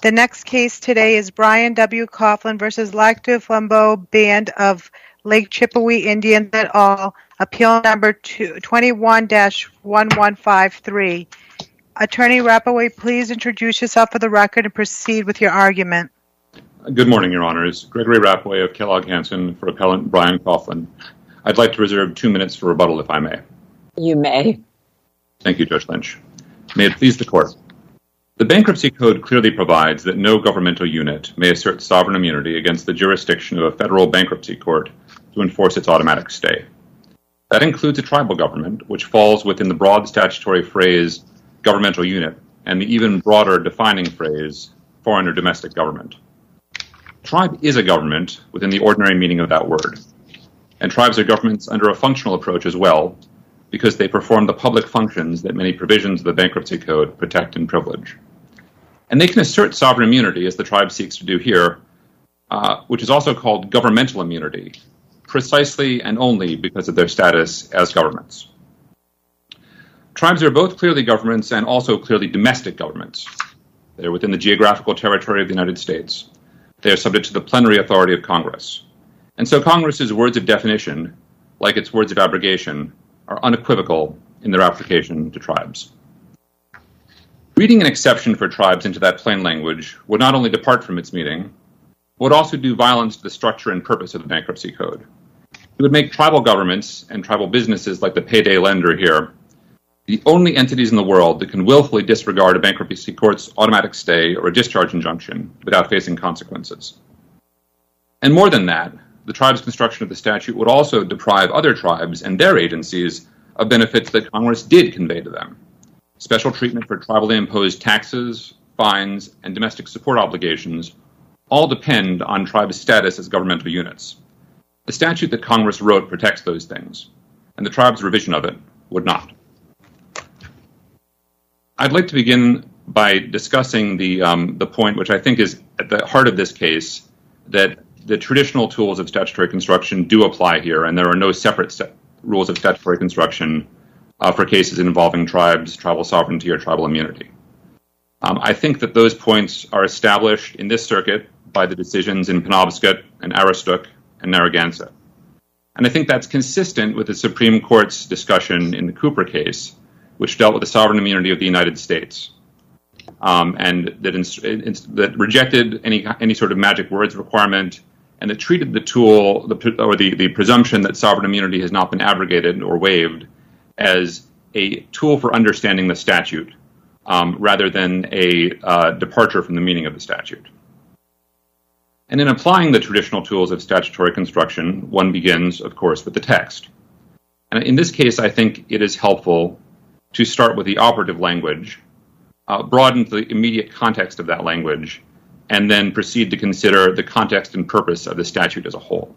The next case today is Brian W. Coughlin versus Lac du Flambeau Band of Lake Chippewa Indians et al., appeal number 21-1153. Attorney Rapawy, please introduce yourself for the record and proceed with your argument. Good morning, Your Honors. Gregory Rapawy of Kellogg Hansen for Appellant Brian Coughlin. I'd like to reserve two minutes for rebuttal, if I may. You may. Thank you, Judge Lynch. May it please the Court. The Bankruptcy Code clearly provides that no governmental unit may assert sovereign immunity against the jurisdiction of a federal bankruptcy court to enforce its automatic stay. That includes a tribal government, which falls within the broad statutory phrase governmental unit and the even broader defining phrase foreign or domestic government. Tribe is a government within the ordinary meaning of that word, and tribes are governments under a functional approach as well because they perform the public functions that many provisions of the Bankruptcy Code protect and privilege. And they can assert sovereign immunity, as the tribe seeks to do here, uh, which is also called governmental immunity, precisely and only because of their status as governments. Tribes are both clearly governments and also clearly domestic governments. They're within the geographical territory of the United States. They are subject to the plenary authority of Congress. And so Congress's words of definition, like its words of abrogation, are unequivocal in their application to tribes. Reading an exception for tribes into that plain language would not only depart from its meaning, but would also do violence to the structure and purpose of the Bankruptcy Code. It would make tribal governments and tribal businesses like the payday lender here the only entities in the world that can willfully disregard a bankruptcy court's automatic stay or a discharge injunction without facing consequences. And more than that, the tribe's construction of the statute would also deprive other tribes and their agencies of benefits that Congress did convey to them special treatment for tribally imposed taxes, fines, and domestic support obligations all depend on tribes' status as governmental units. The statute that Congress wrote protects those things, and the tribe's revision of it would not. I'd like to begin by discussing the um, the point which I think is at the heart of this case that the traditional tools of statutory construction do apply here, and there are no separate rules of statutory construction uh, for cases involving tribes, tribal sovereignty, or tribal immunity. Um, I think that those points are established in this circuit by the decisions in Penobscot and Aroostook and Narragansett. And I think that's consistent with the Supreme Court's discussion in the Cooper case, which dealt with the sovereign immunity of the United States. Um, and that, that rejected any any sort of magic words requirement, and that treated the tool the, or the, the presumption that sovereign immunity has not been abrogated or waived as a tool for understanding the statute um, rather than a uh, departure from the meaning of the statute. And in applying the traditional tools of statutory construction, one begins, of course, with the text. And in this case, I think it is helpful to start with the operative language, uh, broaden the immediate context of that language, and then proceed to consider the context and purpose of the statute as a whole.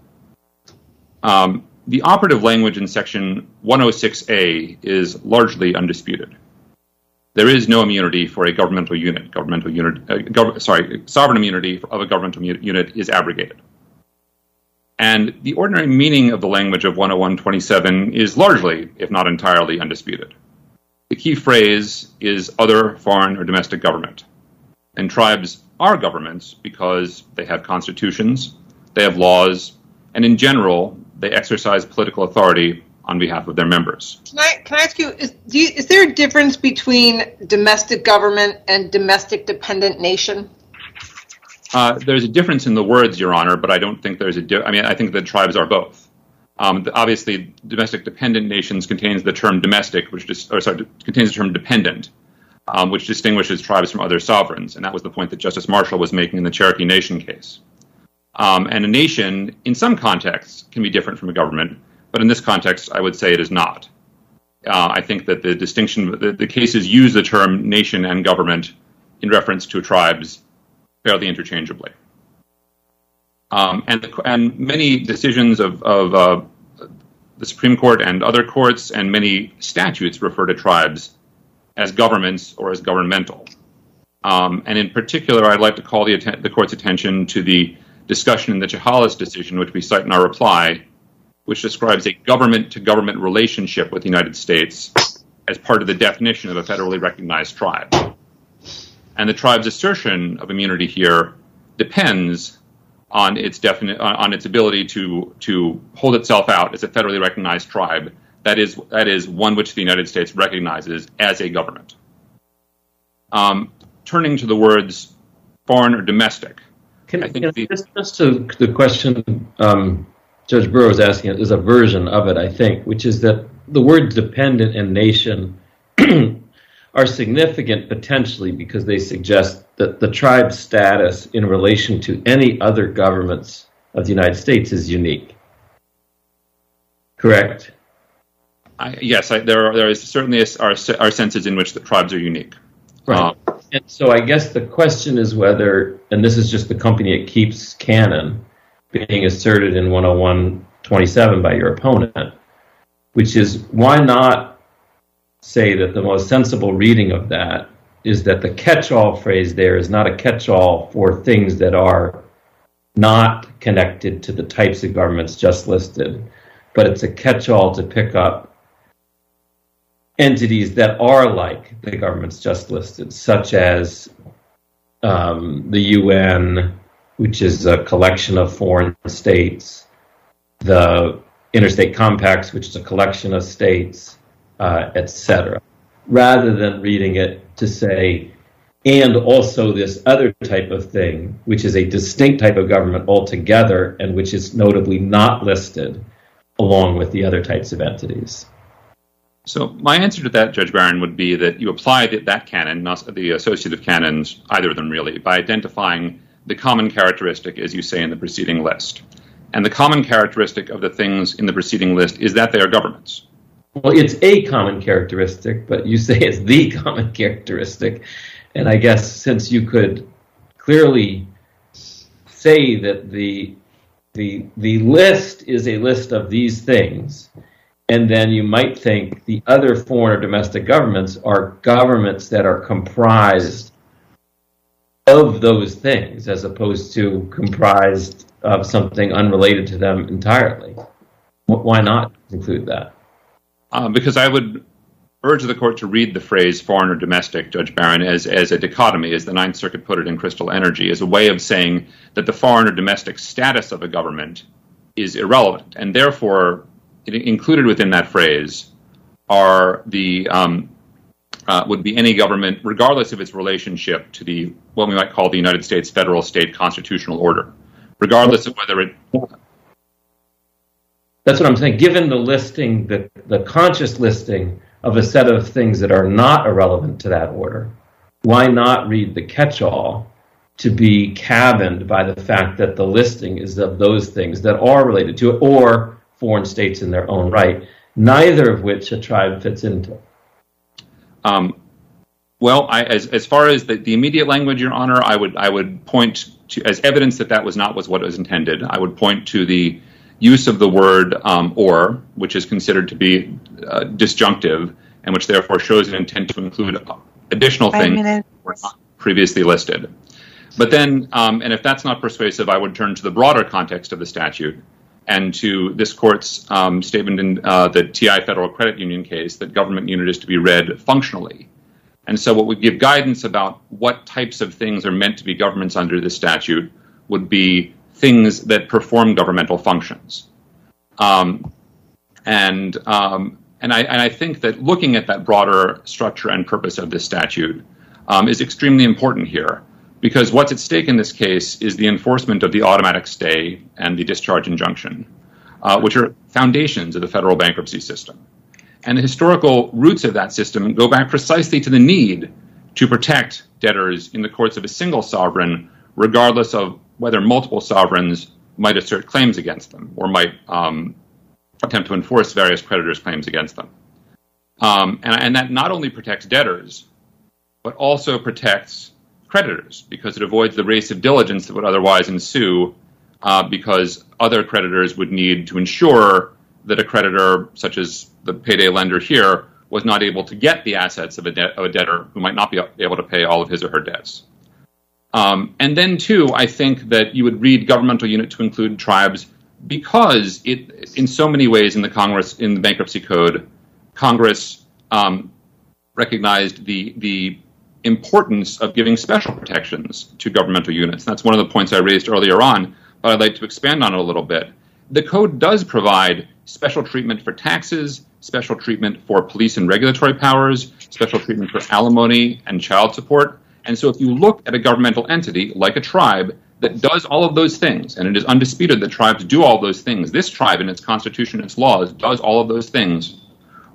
The operative language in section 106A is largely undisputed. There is no immunity for a governmental unit. Governmental unit, uh, gov- sorry, sovereign immunity of a governmental unit is abrogated. And the ordinary meaning of the language of 10127 is largely, if not entirely, undisputed. The key phrase is other foreign or domestic government. And tribes are governments because they have constitutions, they have laws, and in general, they exercise political authority on behalf of their members. Can I, can I ask you is, you, is there a difference between domestic government and domestic dependent nation? Uh, there's a difference in the words, Your Honor, but I don't think there's a. Di- I mean, I think the tribes are both. Um, the, obviously, domestic dependent nations contains the term domestic, which just, or sorry, contains the term dependent, um, which distinguishes tribes from other sovereigns, and that was the point that Justice Marshall was making in the Cherokee Nation case. Um, and a nation, in some contexts, can be different from a government, but in this context, I would say it is not. Uh, I think that the distinction, the, the, cases use the term nation and government in reference to tribes fairly interchangeably. Um, and, the, and many decisions of, of uh, the Supreme Court and other courts and many statutes refer to tribes as governments or as governmental. Um, and in particular, I'd like to call the, the court's attention to the discussion in the Chehalis decision, which we cite in our reply, which describes a government to government relationship with the United States as part of the definition of a federally recognized tribe. And the tribe's assertion of immunity here depends on its on its ability to to hold itself out as a federally recognized tribe that is that is one which the United States recognizes as a government. Um, turning to the words foreign or domestic, Can, I think the, just, just to the question um, Judge Burrow is asking is a version of it, I think, which is that the words dependent and nation are significant potentially because they suggest that the tribe's status in relation to any other governments of the United States is unique. Correct? I, yes, I, there, are, there is certainly a, are, are senses in which the tribes are unique. Right. Um, and so I guess the question is whether, and this is just the company it keeps canon being asserted in 101.27 by your opponent, which is why not say that the most sensible reading of that is that the catch-all phrase there is not a catch-all for things that are not connected to the types of governments just listed, but it's a catch-all to pick up entities that are like the governments just listed, such as um, the UN, which is a collection of foreign states, the interstate compacts, which is a collection of states, uh, etc., rather than reading it to say, and also this other type of thing, which is a distinct type of government altogether and which is notably not listed along with the other types of entities. So my answer to that, Judge Barron, would be that you apply the, that canon, not the associative canons, either of them really, by identifying the common characteristic, as you say in the preceding list. And the common characteristic of the things in the preceding list is that they are governments. Well, it's a common characteristic, but you say it's the common characteristic. And I guess since you could clearly say that the the the list is a list of these things, and then you might think the other foreign or domestic governments are governments that are comprised of those things as opposed to comprised of something unrelated to them entirely. Why not include that? Uh, because I would urge the court to read the phrase foreign or domestic, Judge Barron, as, as a dichotomy, as the Ninth Circuit put it in Krystal Energy, as a way of saying that the foreign or domestic status of a government is irrelevant. And therefore, included within that phrase are the um, uh, would be any government, regardless of its relationship to the what we might call the United States federal state constitutional order, regardless of whether it. That's what I'm saying. Given the listing, the, the conscious listing of a set of things that are not irrelevant to that order, why not read the catch-all to be cabined by the fact that the listing is of those things that are related to it, or foreign states in their own right, neither of which a tribe fits into. Um, well, I, as, as far as the, the immediate language, Your Honor, I would I would point to as evidence that that was not was what was intended. I would point to the use of the word um, "or," which is considered to be uh, disjunctive and which therefore shows an intent to include additional things that were not previously listed. But then, um, and if that's not persuasive, I would turn to the broader context of the statute, and to this court's um, statement in uh, the TI Federal Credit Union case that government unit is to be read functionally. And so, what would give guidance about what types of things are meant to be governments under this statute would be things that perform governmental functions. Um, and um, and, I, and I think that looking at that broader structure and purpose of this statute um, is extremely important here because what's at stake in this case is the enforcement of the automatic stay and the discharge injunction, uh, which are foundations of the federal bankruptcy system. And the historical roots of that system go back precisely to the need to protect debtors in the courts of a single sovereign, regardless of whether multiple sovereigns might assert claims against them or might um, attempt to enforce various creditors' claims against them. Um, and, and that not only protects debtors, but also protects creditors because it avoids the race of diligence that would otherwise ensue uh, because other creditors would need to ensure that a creditor, such as the payday lender here, was not able to get the assets of a, debtor who might not be able to pay all of his or her debts. Um, and then, too, I think that you would read governmental unit to include tribes because it, in so many ways, in the Congress, in the bankruptcy code, Congress um, recognized the importance of giving special protections to governmental units. That's one of the points I raised earlier on, but I'd like to expand on it a little bit. The code does provide special treatment for taxes, special treatment for police and regulatory powers, special treatment for alimony and child support. And so if you look at a governmental entity like a tribe that does all of those things, and it is undisputed that tribes do all those things, this tribe in its constitution its laws does all of those things,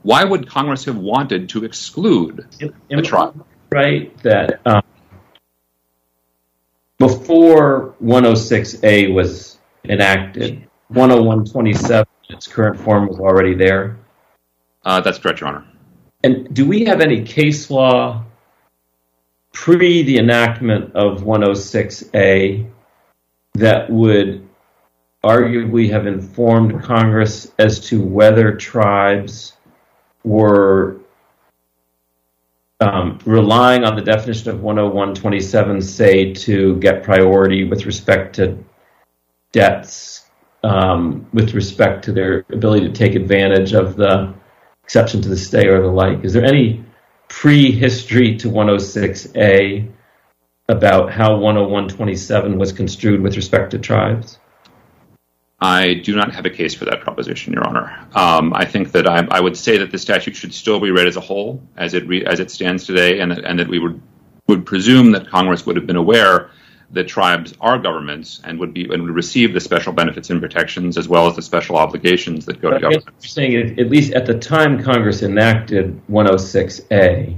why would Congress have wanted to exclude the tribe? Right, that um, before 106A was enacted, 10127 in its current form was already there. Uh, that's correct, Your Honor. And do we have any case law pre the enactment of 106A that would arguably have informed Congress as to whether tribes were um, relying on the definition of 10127, say, to get priority with respect to debts, um, with respect to their ability to take advantage of the exception to the stay or the like. Is there any prehistory to 106A about how 10127 was construed with respect to tribes? I do not have a case for that proposition, Your Honor. Um, I think that I, I, would say that the statute should still be read as a whole, as it re, as it stands today, and, and that we would would presume that Congress would have been aware that tribes are governments and would be and would receive the special benefits and protections as well as the special obligations that go but to government. You're saying at least at the time Congress enacted 106A,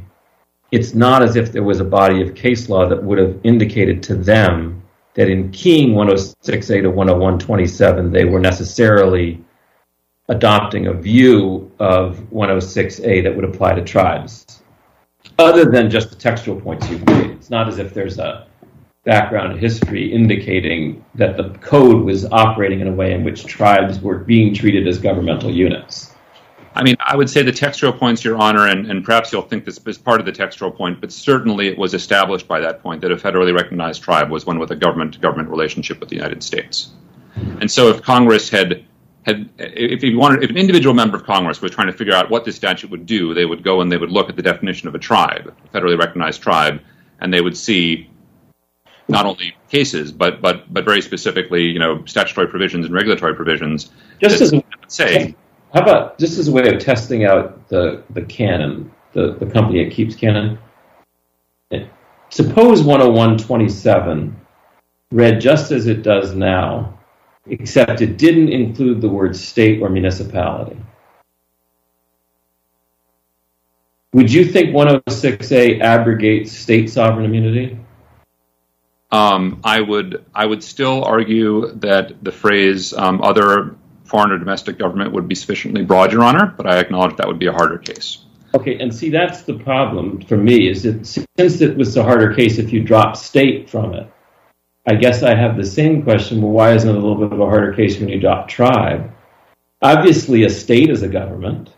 it's not as if there was a body of case law that would have indicated to them that in keying 106A to 10127, they were necessarily adopting a view of 106A that would apply to tribes, other than just the textual points you've made. It's not as if there's a background history indicating that the code was operating in a way in which tribes were being treated as governmental units. I mean, I would say the textual points, Your Honor, and, and, perhaps you'll think this is part of the textual point, but certainly it was established by that point that a federally recognized tribe was one with a government-to-government relationship with the United States. And so, if Congress had had, if you wanted, if an individual member of Congress was trying to figure out what this statute would do, they would go and they would look at the definition of a tribe, a federally recognized tribe, and they would see not only cases, but but but very specifically, you know, statutory provisions and regulatory provisions. Just as say how about just as a way of testing out the, the canon, the, the company that keeps canon? Suppose 10127 read just as it does now, except it didn't include the word state or municipality. Would you think 106A abrogates state sovereign immunity? Um, I would I would still argue that the phrase um, other foreign or domestic government would be sufficiently broad, Your Honor, but I acknowledge that would be a harder case. Okay, and see, that's the problem for me, is that since it was a harder case if you drop state from it, I guess I have the same question, well, why isn't it a little bit of a harder case when you drop tribe? Obviously, a state is a government,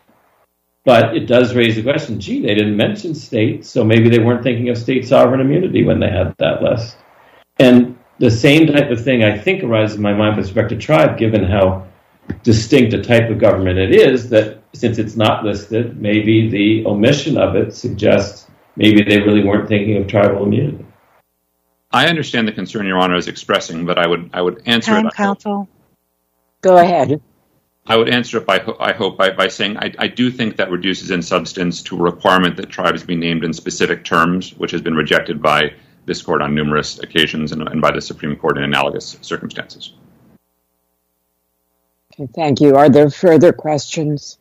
but it does raise the question, gee, they didn't mention state, so maybe they weren't thinking of state sovereign immunity when they had that list. And the same type of thing, I think, arises in my mind with respect to tribe, given how distinct a type of government it is that since it's not listed, maybe the omission of it suggests maybe they really weren't thinking of tribal immunity. I understand the concern Your Honor is expressing, but I would I would answer Time it. Counsel. Go ahead. I would answer it by I hope by, by saying I, I do think that reduces in substance to a requirement that tribes be named in specific terms, which has been rejected by this court on numerous occasions and, and by the Supreme Court in analogous circumstances. Okay, thank you. Are there further questions?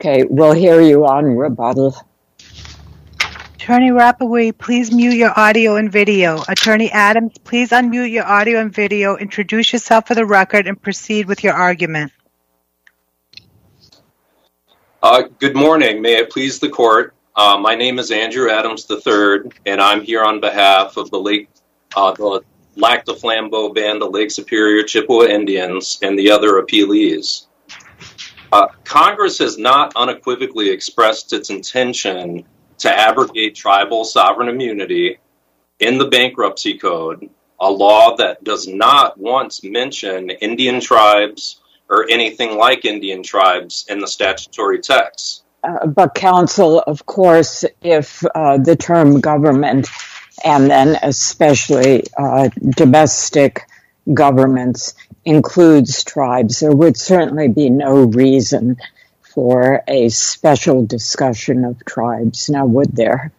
Okay, we'll hear you on rebuttal. Attorney Rapoport, please mute your audio and video. Attorney Adams, please unmute your audio and video, introduce yourself for the record, and proceed with your argument. Uh, good morning. May it please the court. Uh, my name is Andrew Adams III, and I'm here on behalf of the Lake, uh, the Lac du Flambeau Band of Lake Superior Chippewa Indians and the other appealees. Uh, Congress has not unequivocally expressed its intention to abrogate tribal sovereign immunity in the bankruptcy code, a law that does not once mention Indian tribes or anything like Indian tribes in the statutory text. Uh, but counsel, of course, if uh, the term government and then especially uh, domestic governments includes tribes, there would certainly be no reason for a special discussion of tribes. Now, would there?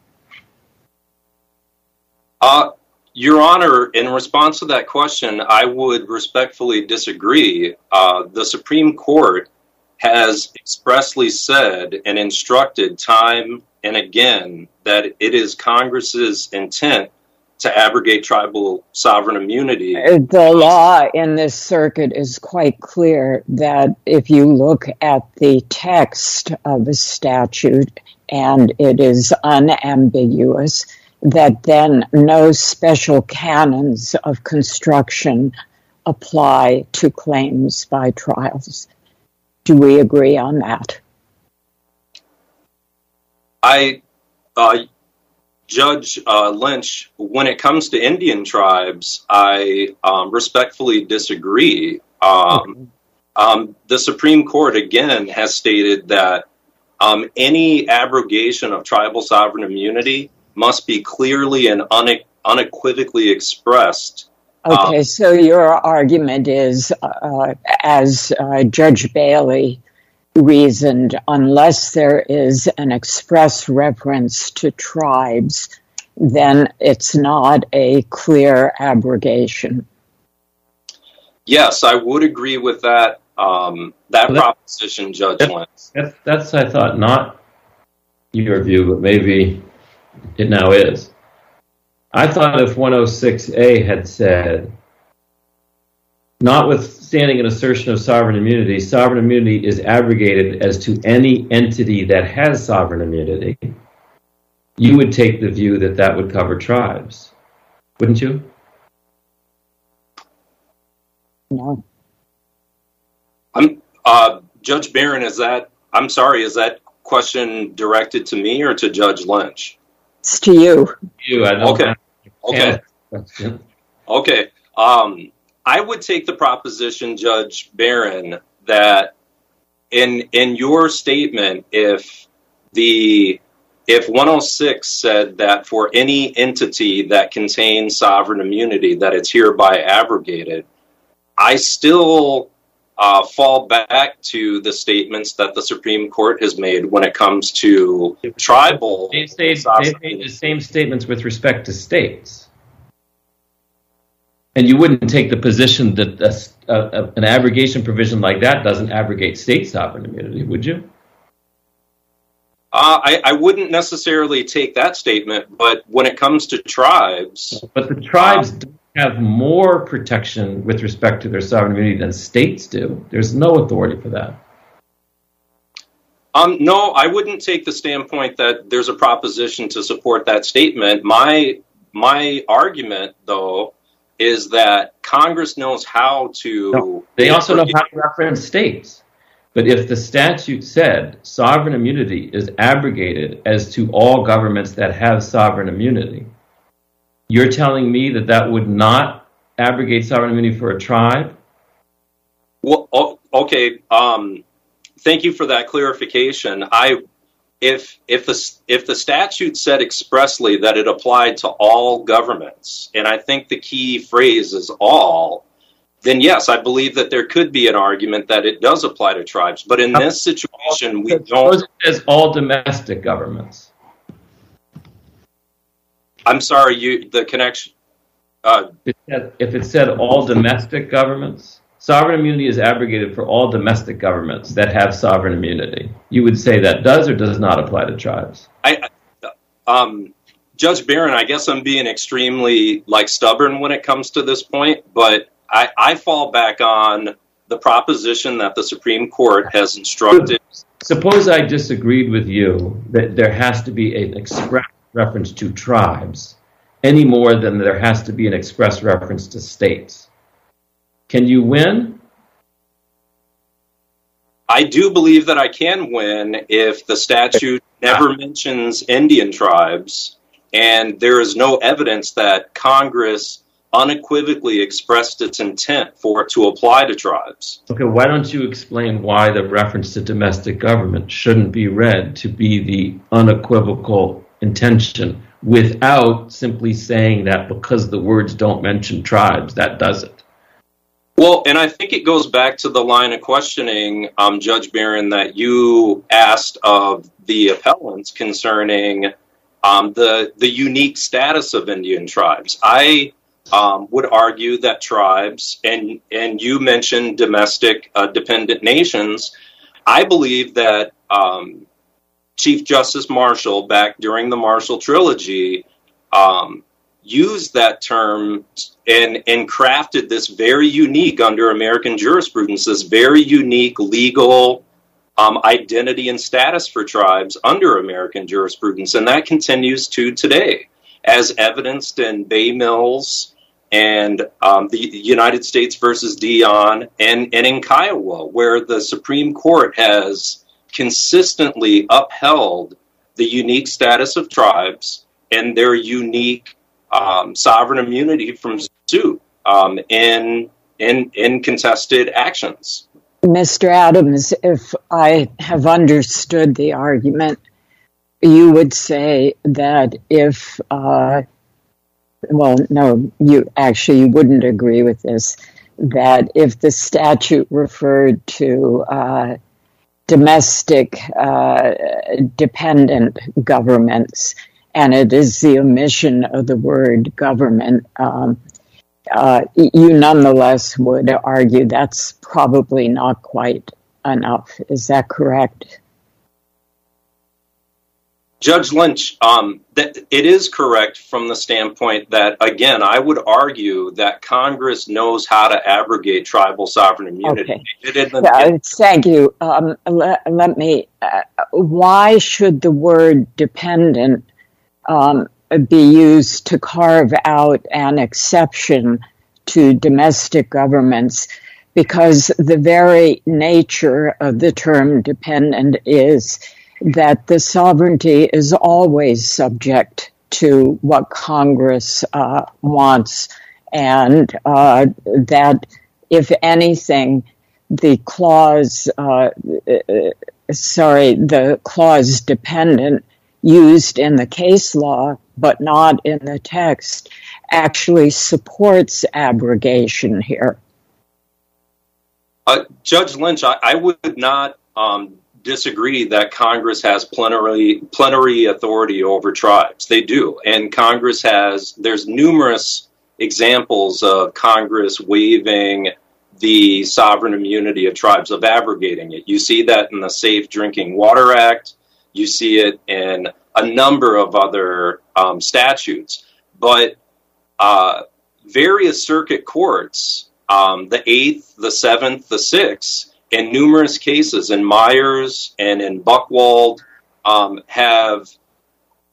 Uh, Your Honor, in response to that question, I would respectfully disagree. Uh, the Supreme Court has expressly said and instructed time and again that it is Congress's intent to abrogate tribal sovereign immunity. The law in this circuit is quite clear that if you look at the text of a statute and it is unambiguous, that then no special canons of construction apply to claims by tribes. Do we agree on that? I, uh, Judge uh, Lynch, when it comes to Indian tribes, I um, respectfully disagree. Um, um, the Supreme Court, again, has stated that um, any abrogation of tribal sovereign immunity must be clearly and une- unequivocally expressed. Okay, so your argument is, uh, as uh, Judge Bailey reasoned, unless there is an express reference to tribes, then it's not a clear abrogation. Yes, I would agree with that um, that proposition, Judge Lynch. That's, that's, I thought, not your view, but maybe it now is. I thought if 106A had said, notwithstanding an assertion of sovereign immunity, sovereign immunity is abrogated as to any entity that has sovereign immunity, you would take the view that that would cover tribes, wouldn't you? No. I'm, uh, Judge Barron, is that, I'm sorry, is that question directed to me or to Judge Lynch? It's to you. You, I don't Okay. Okay. Okay. Okay. Um, I would take the proposition, Judge Barron, that in in your statement, if the if 106 said that for any entity that contains sovereign immunity, that it's hereby abrogated, I still uh, fall back to the statements that the Supreme Court has made when it comes to tribal. They say they made the same statements with respect to states. And you wouldn't take the position that a, a, an abrogation provision like that doesn't abrogate state sovereign immunity, would you? Uh, I, I wouldn't necessarily take that statement, but when it comes to tribes, But the tribes don't have more protection with respect to their sovereign immunity than states do. There's no authority for that. um, no, I wouldn't take the standpoint that there's a proposition to support that statement. My my argument, though, is that Congress knows how to. No, they also know how to reference states. But if the statute said sovereign immunity is abrogated as to all governments that have sovereign immunity, you're telling me that that would not abrogate sovereign immunity for a tribe? Well, okay. Um, thank you for that clarification. I, if if the if the statute said expressly that it applied to all governments, and I think the key phrase is all, then yes, I believe that there could be an argument that it does apply to tribes. But in this situation, we don't. it says all domestic governments. I'm sorry, you the connection. Uh, If it said- If it said all domestic governments, sovereign immunity is abrogated for all domestic governments that have sovereign immunity. You would say that does or does not apply to tribes? I, um, Judge Barron, I guess I'm being extremely like stubborn when it comes to this point, but I, I fall back on the proposition that the Supreme Court has instructed. Suppose I disagreed with you that there has to be an express reference to tribes any more than there has to be an express reference to states. Can you win? I do believe that I can win if the statute never mentions Indian tribes, and there is no evidence that Congress unequivocally expressed its intent for it to apply to tribes. Okay, why don't you explain why the reference to domestic government shouldn't be read to be the unequivocal intention without simply saying that because the words don't mention tribes, that does it? Well, and I think it goes back to the line of questioning, um, Judge Barron, that you asked of the appellants concerning um, the the unique status of Indian tribes. I um, would argue that tribes, and and you mentioned domestic uh, dependent nations. I believe that Chief Justice Marshall, back during the Marshall trilogy, used that term and and crafted this very unique under American jurisprudence, this very unique legal um, identity and status for tribes under American jurisprudence, and that continues to today, as evidenced in Bay Mills and um, the United States versus Dion, and, and in Kiowa, where the Supreme Court has consistently upheld the unique status of tribes and their unique um, sovereign immunity from suit um, in, in, in contested actions. Mr. Adams, if I have understood the argument, you would say that if uh, well, no, you actually wouldn't agree with this, that if the statute referred to uh, domestic uh, dependent governments, and it is the omission of the word government, um, uh, you nonetheless would argue that's probably not quite enough. Is that correct? Judge Lynch, um, that it is correct from the standpoint that, again, I would argue that Congress knows how to abrogate tribal sovereign immunity. Okay. Yeah, thank you. Um, let, let, me. Uh, why should the word dependent be used to carve out an exception to domestic governments? Because the very nature of the term dependent is that the sovereignty is always subject to what Congress uh, wants, and uh, that if anything, the clause, uh, sorry, the clause dependent used in the case law but not in the text actually supports abrogation here. Uh, Judge Lynch, I, would not um, disagree that Congress has plenary plenary authority over tribes. They do, and Congress has. There's numerous examples of Congress waiving the sovereign immunity of tribes, of abrogating it. You see that in the Safe Drinking Water Act. You see it in a number of other um, statutes, but uh, various circuit courts, um, the Eighth, the Seventh, the Sixth, in numerous cases, in Meyers and in Buchwald, um, have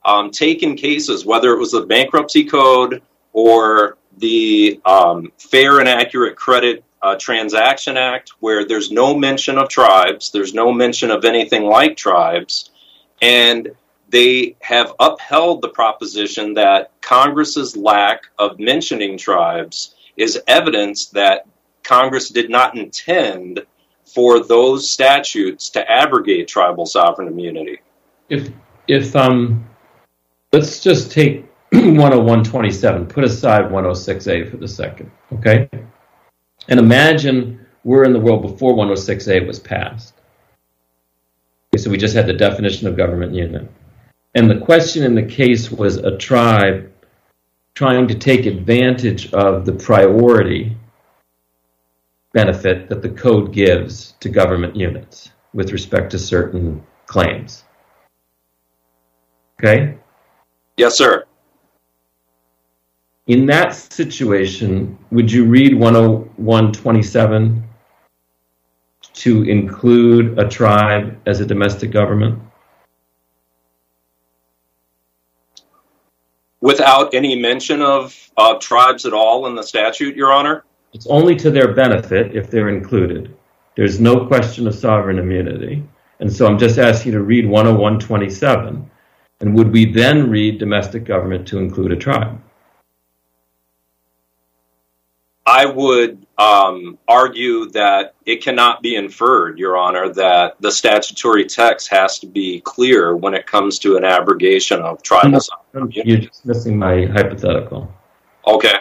um, taken cases, whether it was the bankruptcy code or the um, Fair and Accurate Credit uh, Transaction Act, where there's no mention of tribes, there's no mention of anything like tribes, and they have upheld the proposition that Congress's lack of mentioning tribes is evidence that Congress did not intend for those statutes to abrogate tribal sovereign immunity. If if um, let's just take 10127, put aside 106A for the second, okay? And imagine we're in the world before 106A was passed. So we just had the definition of government unit. And the question in the case was a tribe trying to take advantage of the priority benefit that the code gives to government units with respect to certain claims. Okay? Yes, sir. In that situation, would you read 10127 to include a tribe as a domestic government? Without any mention of uh, tribes at all in the statute, Your Honor? It's only to their benefit if they're included. There's no question of sovereign immunity. And so I'm just asking you to read 10127. And would we then read domestic government to include a tribe? I would um, argue that it cannot be inferred, Your Honor, that the statutory text has to be clear when it comes to an abrogation of tribal sovereignty. You're just missing my hypothetical. Okay.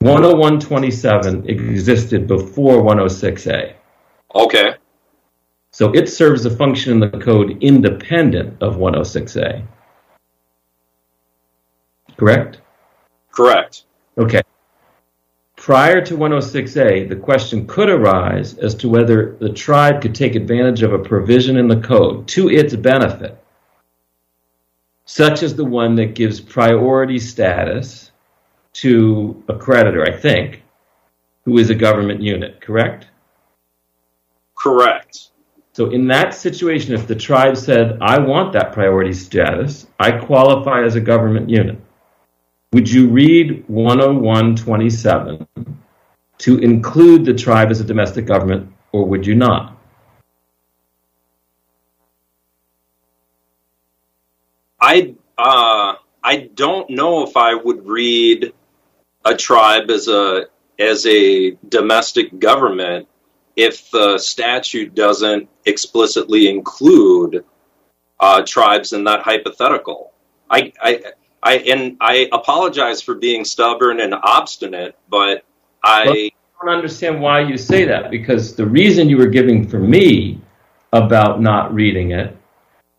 10127 existed before 106A. Okay. So it serves a function in the code independent of 106A. Correct? Correct. Okay. Prior to 106A, the question could arise as to whether the tribe could take advantage of a provision in the code to its benefit, such as the one that gives priority status to a creditor, I think, who is a government unit, correct? Correct. So in that situation, if the tribe said, I want that priority status, I qualify as a government unit, would you read 10127 to include the tribe as a domestic government, or would you not? I uh, I don't know if I would read a tribe as a as a domestic government if the statute doesn't explicitly include uh, tribes in that hypothetical. I, I, I, and I apologize for being stubborn and obstinate, but I well, don't understand why you say that because the reason you were giving for me about not reading it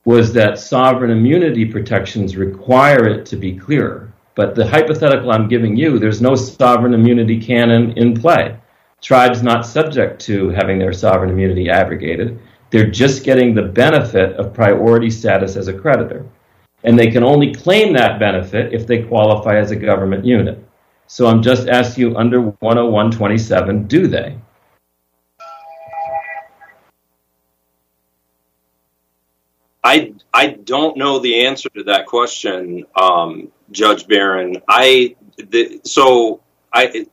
was that sovereign immunity protections require it to be clearer. But the hypothetical I'm giving you, there's no sovereign immunity canon in play. Tribes not subject to having their sovereign immunity abrogated. They're just getting the benefit of priority status as a creditor. And they can only claim that benefit if they qualify as a government unit. So I'm just asking you under 10127, do they? I I don't know the answer to that question, um, Judge Barron. I the, so I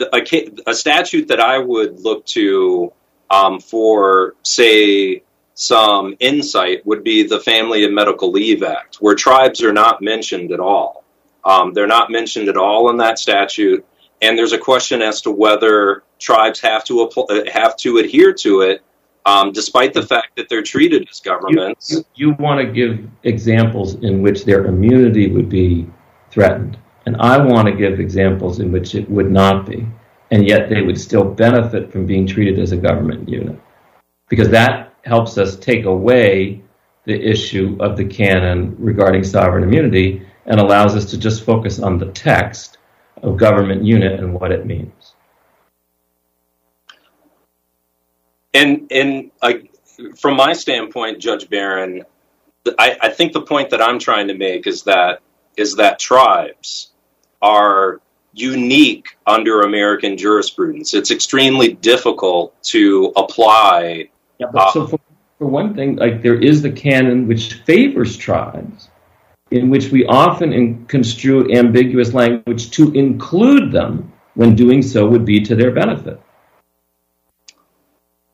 a, a, statute that I would look to um, for say some insight would be the Family and Medical Leave Act, where tribes are not mentioned at all. Um, they're not mentioned at all in that statute, and there's a question as to whether tribes have to have to adhere to it um, despite the fact that they're treated as governments. You, you, you want to give examples in which their immunity would be threatened, and I want to give examples in which it would not be, and yet they would still benefit from being treated as a government unit, because that helps us take away the issue of the canon regarding sovereign immunity and allows us to just focus on the text of government unit and what it means. And and from my standpoint, Judge Barron, I, I think the point that I'm trying to make is that is that tribes are unique under American jurisprudence. It's extremely difficult to apply. Yeah, but so for, for one thing, like there is the canon which favors tribes, in which we often in, construe ambiguous language to include them when doing so would be to their benefit.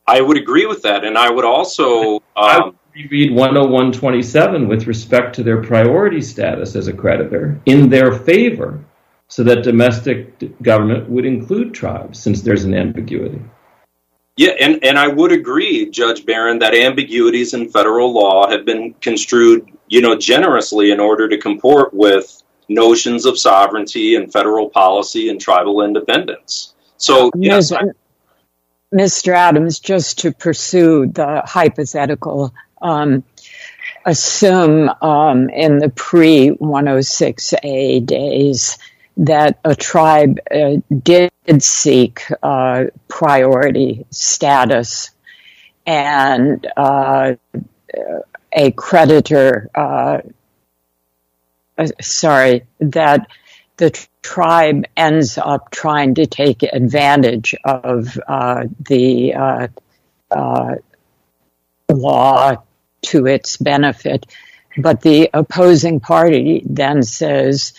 I would agree with that, and I would also um, read 10127 with respect to their priority status as a creditor in their favor, so that domestic government would include tribes, since there's an ambiguity. Yeah, and, and I would agree, Judge Barron, that ambiguities in federal law have been construed, you know, generously in order to comport with notions of sovereignty and federal policy and tribal independence. So, yes, I, Mr. Adams, just to pursue the hypothetical, um, assume um, in the pre 106A days that a tribe uh, did seek uh, priority status and uh, a creditor, uh, uh, sorry, that the tribe ends up trying to take advantage of the law to its benefit. But the opposing party then says,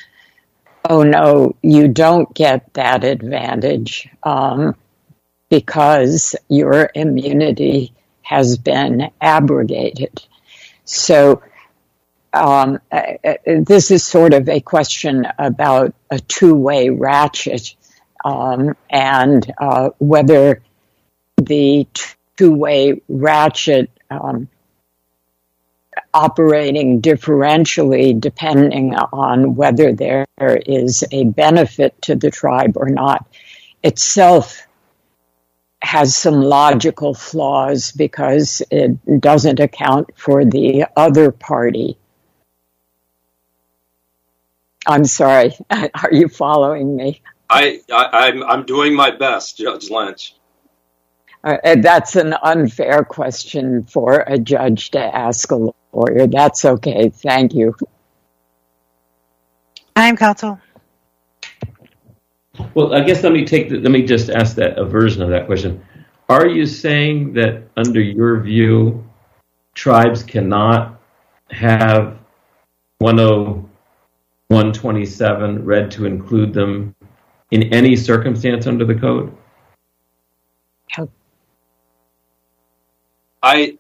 oh no, you don't get that advantage um, because your immunity has been abrogated. So um, uh, uh, this is sort of a question about a two-way ratchet um, and uh, whether the two-way ratchet um, operating differentially depending on whether there is a benefit to the tribe or not itself has some logical flaws because it doesn't account for the other party. I'm sorry. Are you following me? I, I I'm I'm doing my best, Judge Lynch. Uh, that's an unfair question for a judge to ask a lawyer. That's okay. Thank you. I am counsel. Well, I guess let me take the, let me just ask that a version of that question. Are you saying that under your view, tribes cannot have 10127 read to include them in any circumstance under the code? I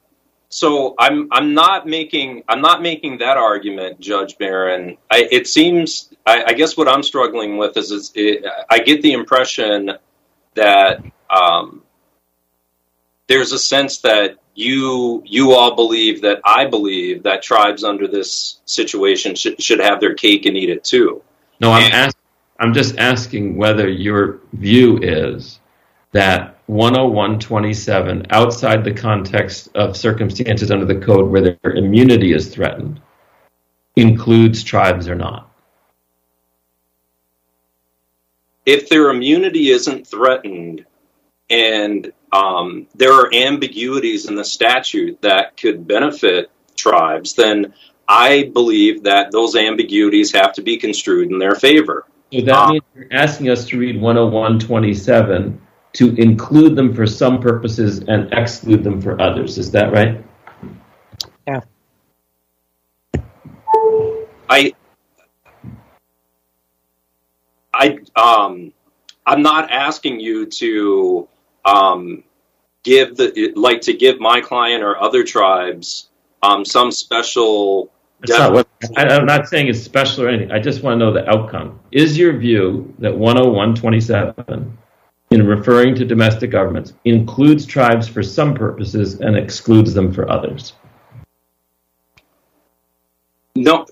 so I'm I'm not making I'm not making that argument, Judge Barron. I, it seems I, I, guess what I'm struggling with is it, I get the impression that um, there's a sense that you you all believe that I believe that tribes under this situation should should have their cake and eat it too. No, I'm ask, I'm just asking whether your view is that 10127 outside the context of circumstances under the code where their immunity is threatened includes tribes or not? If their immunity isn't threatened and um, there are ambiguities in the statute that could benefit tribes, then I believe that those ambiguities have to be construed in their favor. So that um, means you're asking us to read 10127 to include them for some purposes and exclude them for others. Is that right? Yeah. I I um I'm not asking you to um give the like to give my client or other tribes um some special not what, I, I'm not saying it's special or anything. I just want to know the outcome. Is your view that 10127 in referring to domestic governments includes tribes for some purposes and excludes them for others. No,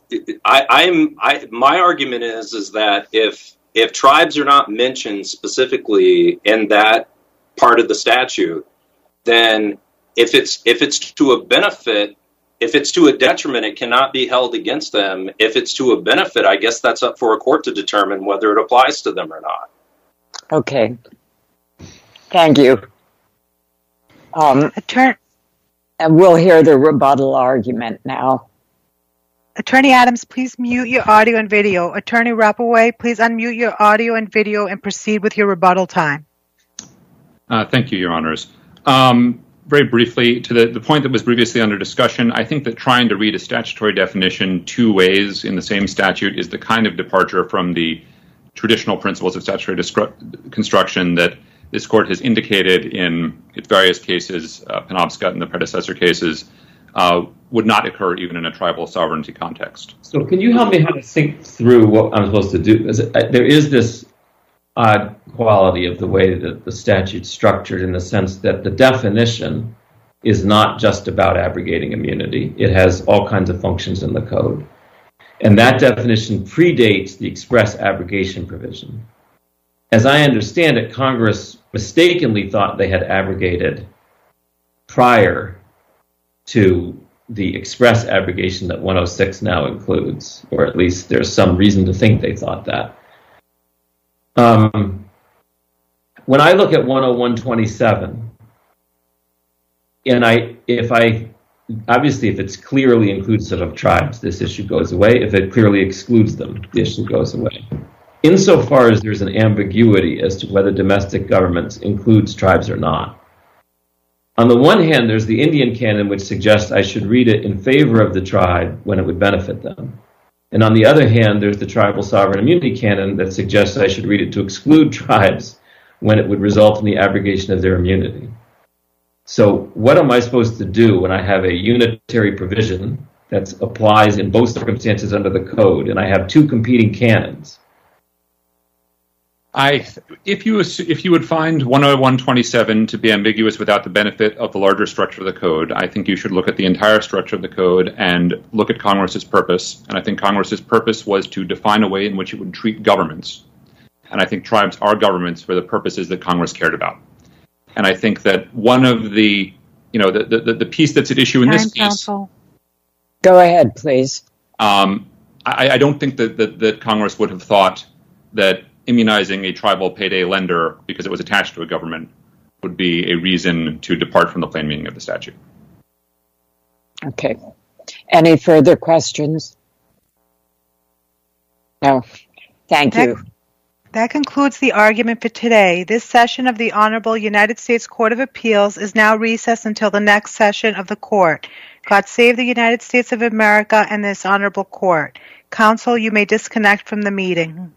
I, I'm. I, my argument is is that if if tribes are not mentioned specifically in that part of the statute, then if it's if it's to a benefit, if it's to a detriment, it cannot be held against them. If it's to a benefit, I guess that's up for a court to determine whether it applies to them or not. Okay, Thank you. Um, Attorney, and we'll hear the rebuttal argument now. Attorney Adams, please mute your audio and video. Attorney Rapawy, please unmute your audio and video and proceed with your rebuttal time. Uh, thank you, Your Honors. Um, very briefly, to the, the point that was previously under discussion, I think that trying to read a statutory definition two ways in the same statute is the kind of departure from the traditional principles of statutory construction that this court has indicated in its various cases, uh, Penobscot and the predecessor cases, uh, would not occur even in a tribal sovereignty context. So, can you help me how to think through what I'm supposed to do? Uh, there is this odd quality of the way that the statute's structured in the sense that the definition is not just about abrogating immunity. It has all kinds of functions in the code. And that definition predates the express abrogation provision. As I understand it, Congress mistakenly thought they had abrogated prior to the express abrogation that 106 now includes, or at least there's some reason to think they thought that. Um, when I look at 10127, and I, if I, obviously, if it's clearly inclusive of tribes, this issue goes away. If it clearly excludes them, the issue goes away insofar as there's an ambiguity as to whether domestic governments includes tribes or not. On the one hand, there's the Indian canon, which suggests I should read it in favor of the tribe when it would benefit them. And on the other hand, there's the tribal sovereign immunity canon that suggests I should read it to exclude tribes when it would result in the abrogation of their immunity. So, what am I supposed to do when I have a unitary provision that applies in both circumstances under the code and I have two competing canons? I, if you if you would find 10127 to be ambiguous without the benefit of the larger structure of the code, I think you should look at the entire structure of the code and look at Congress's purpose. And I think Congress's purpose was to define a way in which it would treat governments. And I think tribes are governments for the purposes that Congress cared about. And I think that one of the, you know, the the, the piece that's at issue in Time, this case. counsel. Go ahead, please. Um, I, I don't think that, that, that Congress would have thought that immunizing a tribal payday lender because it was attached to a government would be a reason to depart from the plain meaning of the statute. Okay. Any further questions? No. Thank That- you. That concludes the argument for today. This session of the Honorable United States Court of Appeals is now recessed until the next session of the court. God save the United States of America and this honorable court. Counsel, you may disconnect from the meeting.